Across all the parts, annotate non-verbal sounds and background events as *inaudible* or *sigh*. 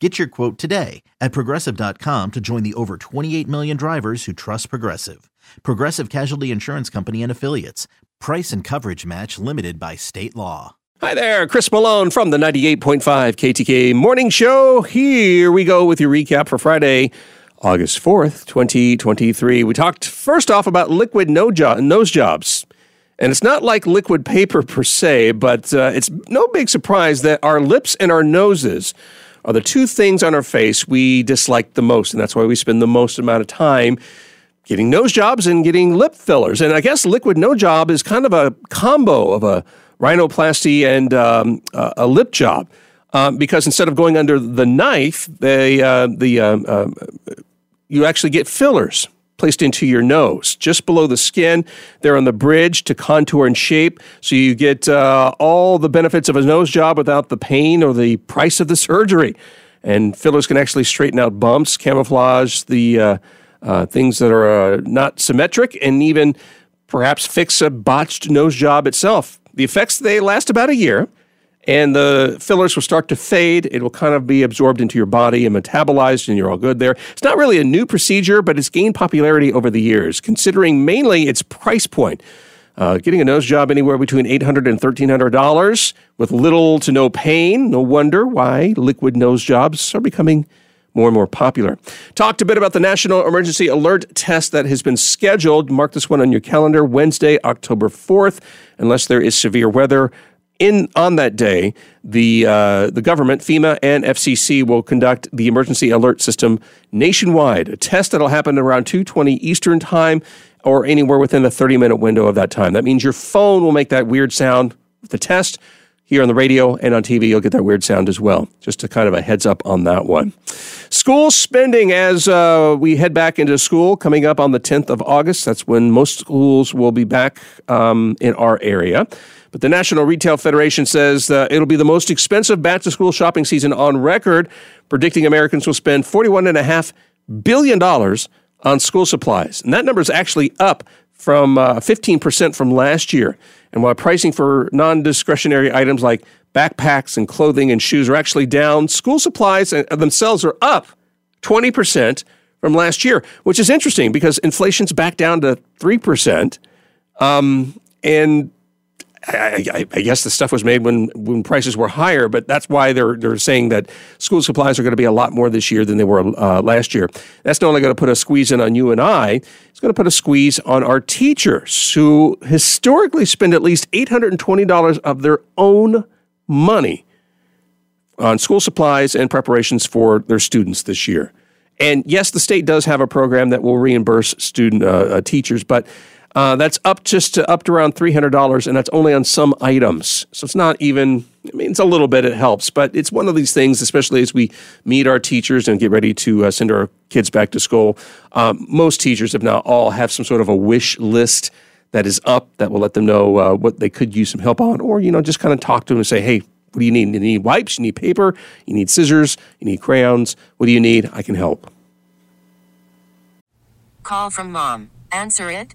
Get your quote today at progressive.com to join the over 28 million drivers who trust Progressive. Progressive Casualty Insurance Company and Affiliates. Price and coverage match limited by state law. Hi there, Chris Malone from the 98.5 KTK Morning Show. Here we go with your recap for Friday, August 4th, 2023. We talked first off about liquid nose jobs. And it's not like liquid paper per se, but uh, it's no big surprise that our lips and our noses are the two things on our face we dislike the most. And that's why we spend the most amount of time getting nose jobs and getting lip fillers. And I guess liquid nose job is kind of a combo of a rhinoplasty and um, a lip job. Um, because instead of going under the knife, they, uh, the um, uh, you actually get fillers placed into your nose, just below the skin. They're on the bridge to contour and shape, so you get uh, all the benefits of a nose job without the pain or the price of the *laughs* surgery. And fillers can actually straighten out bumps, camouflage the uh, uh, things that are uh, not symmetric, and even perhaps fix a botched nose job itself. The effects they last about a year and the fillers will start to fade. It will kind of be absorbed into your body and metabolized, and you're all good there. It's not really a new procedure, but it's gained popularity over the years, considering mainly its price point. Uh, getting a nose job anywhere between $800 and $1,300 with little to no pain. No wonder why liquid nose jobs are becoming more and more popular. Talked a bit about the National Emergency Alert Test that has been scheduled. Mark this one on your calendar Wednesday, October 4th, unless there is severe weather in on that day, the uh, the government, FEMA and FCC will conduct the emergency alert system nationwide. A test that'll happen around 2:20 Eastern time, or anywhere within a 30 minute window of that time. That means your phone will make that weird sound. With the test here on the radio and on TV, you'll get that weird sound as well. Just a kind of a heads up on that one. School spending as uh, we head back into school coming up on the 10th of August. That's when most schools will be back um, in our area. But the National Retail Federation says uh, it'll be the most expensive back to school shopping season on record, predicting Americans will spend $41.5 billion on school supplies. And that number is actually up from uh, 15% from last year. And while pricing for non discretionary items like backpacks and clothing and shoes are actually down, school supplies uh, themselves are up 20% from last year, which is interesting because inflation's back down to 3%. Um, and I, I, I, guess the stuff was made when, when prices were higher, but that's why they're they're saying that school supplies are going to be a lot more this year than they were uh, last year. That's not only going to put a squeeze in on you and I; it's going to put a squeeze on our teachers, who historically spend at least eight hundred and twenty dollars of their own money on school supplies and preparations for their students this year. And yes, the state does have a program that will reimburse student uh, uh, teachers, but uh, that's up just to up to around three hundred dollars, and that's only on some items. So it's not even. I mean, it's a little bit. It helps, but it's one of these things, especially as we meet our teachers and get ready to uh, send our kids back to school. Um, most teachers, if not all, have some sort of a wish list that is up that will let them know uh, what they could use some help on, or you know, just kind of talk to them and say, "Hey, what do you need? You need wipes? You need paper? You need scissors? You need crayons? What do you need? I can help." Call from mom. Answer it.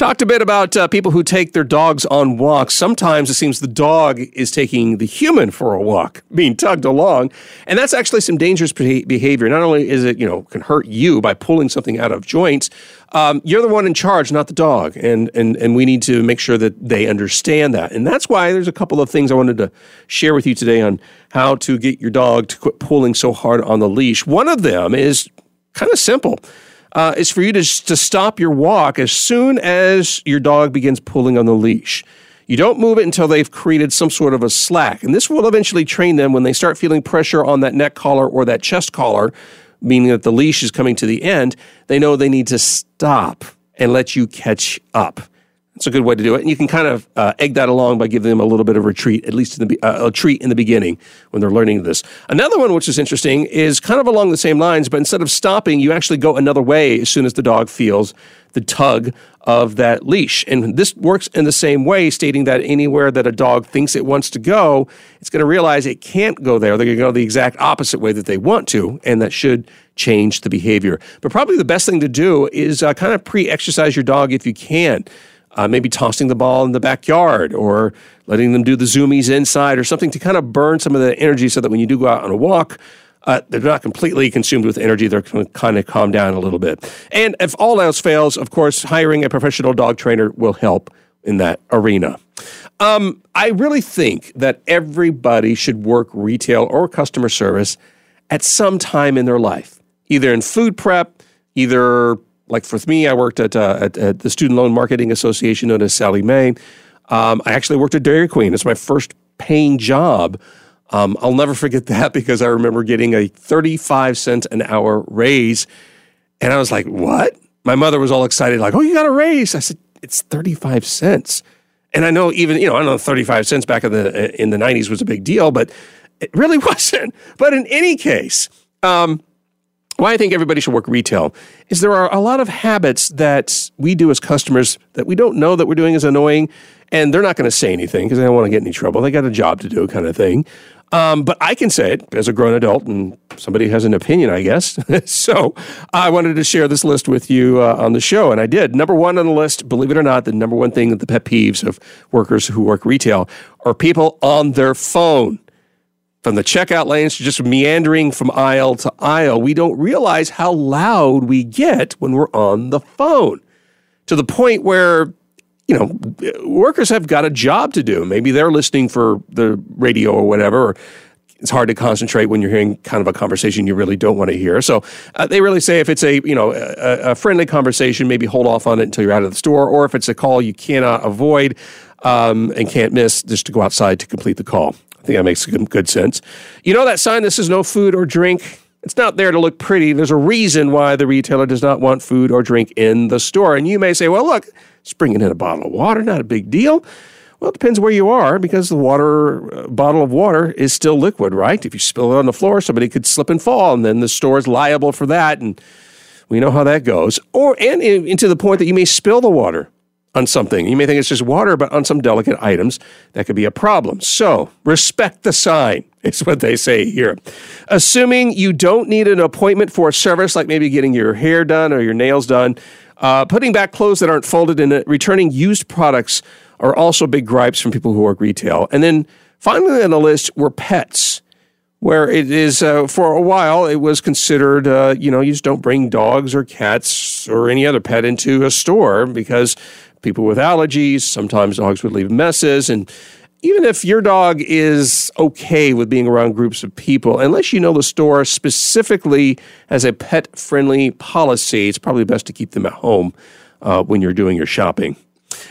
Talked a bit about uh, people who take their dogs on walks. Sometimes it seems the dog is taking the human for a walk, *laughs* being tugged along, and that's actually some dangerous behavior. Not only is it you know can hurt you by pulling something out of joints, um, you're the one in charge, not the dog, and and and we need to make sure that they understand that. And that's why there's a couple of things I wanted to share with you today on how to get your dog to quit pulling so hard on the leash. One of them is kind of simple uh, is for you to, to stop your walk as soon as your dog begins pulling on the leash. You don't move it until they've created some sort of a slack. And this will eventually train them when they start feeling pressure on that neck collar or that chest collar, meaning that the leash is coming to the end. They know they need to stop and let you catch up. It's a good way to do it. And you can kind of uh, egg that along by giving them a little bit of retreat, at least in the, uh, a treat in the beginning when they're learning this. Another one, which is interesting, is kind of along the same lines, but instead of stopping, you actually go another way as soon as the dog feels the tug of that leash. And this works in the same way, stating that anywhere that a dog thinks it wants to go, it's going to realize it can't go there. They're going to go the exact opposite way that they want to, and that should change the behavior. But probably the best thing to do is uh, kind of pre exercise your dog if you can uh, maybe tossing the ball in the backyard or letting them do the zoomies inside or something to kind of burn some of the energy so that when you do go out on a walk, uh, they're not completely consumed with energy. They're kind of calm down a little bit. And if all else fails, of course, hiring a professional dog trainer will help in that arena. Um, I really think that everybody should work retail or customer service at some time in their life, either in food prep, either like for me, I worked at, uh, at, at, the Student Loan Marketing Association known as Sallie Mae. Um, I actually worked at Dairy Queen. It's my first paying job. Um, I'll never forget *laughs* that because I remember getting a 35 cent an hour raise. And I was like, what? My mother was all excited, like, oh, you got a raise. I said, it's 35 cents. And I know even, you know, I know 35 cents back in the, in the 90s was a big deal, but it really *laughs* wasn't. But in any case, um, why I think everybody should work retail is there are a lot of habits that we do as customers that we don't know that we're doing is annoying, and they're not going to say anything because they don't want to get any trouble. They got a job to do, kind of thing. Um, but I can say it as a grown adult, and somebody has an opinion, I guess. *laughs* so I wanted to share this list with you uh, on the show, and I did. Number one on the list, believe it or not, the number one thing that the pet peeves of workers who work retail are people on their phone from the checkout lanes to just meandering from aisle to aisle, we don't realize how loud we get when we're on the phone to the point where, you know, workers have got a job to do. Maybe they're listening for the radio or whatever. Or it's hard to concentrate when you're hearing kind of a conversation you really don't want to hear. So uh, they really say if it's a you know a, a, friendly conversation, maybe hold off on it until you're out of the store, or if it's a call you cannot avoid um, and can't miss, just to go outside to complete the call. I think that makes good, sense. You know that sign, this is no food or drink? It's not there to look pretty. There's a reason why the retailer does not want food or drink in the store. And you may say, well, look, it's bringing in a bottle of water, not a big deal. Well, it depends where you are because the water uh, bottle of water is still liquid, right? If you spill it on the floor, somebody could slip and fall, and then the store is liable for that. And we know how that goes. Or and, and to the point that you may spill the water on something. You may think it's just water, but on some delicate items, that could be a problem. So, respect the sign, *laughs* is what they say here. Assuming you don't need an appointment for a service, like maybe getting your hair done or your nails done, uh, putting back clothes that aren't folded and returning used products are also big gripes from people who work retail. And then finally on the list were pets where it is uh, for a while it was considered uh, you know you just don't bring dogs or cats or any other pet into a store because people with allergies. Sometimes dogs would leave messes. And even if your dog is okay with being around groups of people, unless you know the store specifically has a pet friendly policy, it's probably best to keep them at home uh, when you're doing your shopping.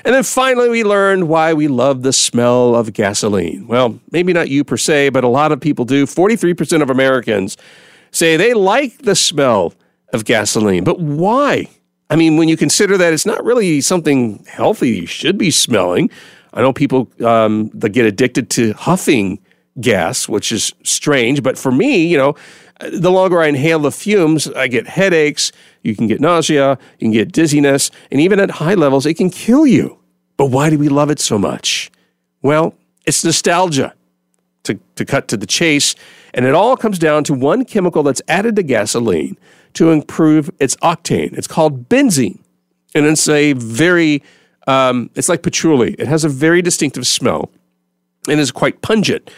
And then finally, we learned why we love the smell of gasoline. Well, maybe not you per se, but a lot of people do. 43% of Americans say they like the smell of gasoline. But why? I mean, when you consider that it's not really something healthy you should be smelling. I know people um, that get addicted to huffing gas, which is strange. But for me, you know, the longer I inhale the fumes, I get headaches. You can get nausea. You can get dizziness. And even at high levels, it can kill you. But why do we love it so much? Well, it's nostalgia. To, to cut to the chase, and it all comes down to one chemical that's added to gasoline to improve its octane. It's called benzene. And it's a very Um, it's like patchouli. It has a very distinctive smell and is quite pungent.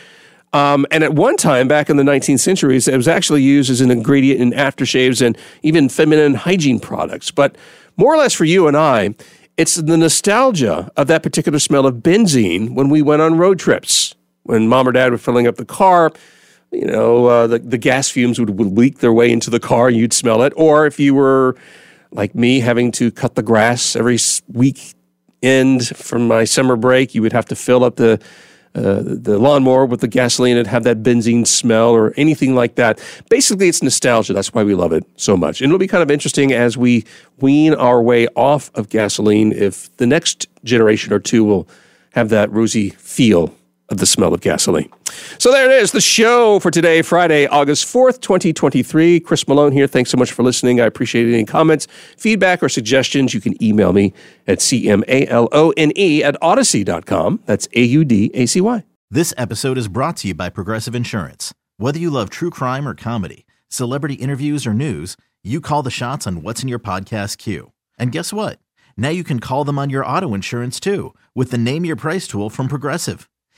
Um, and at one time, back in the 19th centuries, it was actually used as an ingredient in aftershaves and even feminine hygiene products. But more or less for you and I, it's the nostalgia of that particular smell of benzene when we went on road trips. When mom or dad were filling up the car, you know, uh, the, the gas fumes would, would leak their way into the car and you'd smell it. Or if you were like me, having to cut the grass every week end from my summer break, you would have to fill up the uh, the lawnmower with the gasoline and have that benzene smell or anything like that. Basically, it's nostalgia. That's why we love it so much. And it'll be kind of interesting as we wean our way off of gasoline if the next generation or two will have that rosy feel of the smell of gasoline. So there it is, the show for today, Friday, August 4th, 2023. Chris Malone here. Thanks so much for listening. I appreciate any comments, feedback, or suggestions. You can email me at cmalone at audacy.com. That's A U D A C Y. This episode is brought to you by Progressive Insurance. Whether you love true crime or comedy, celebrity interviews or news, you call the shots on what's in your podcast queue. And guess what? Now you can call them on your auto insurance too with the Name Your Price tool from Progressive.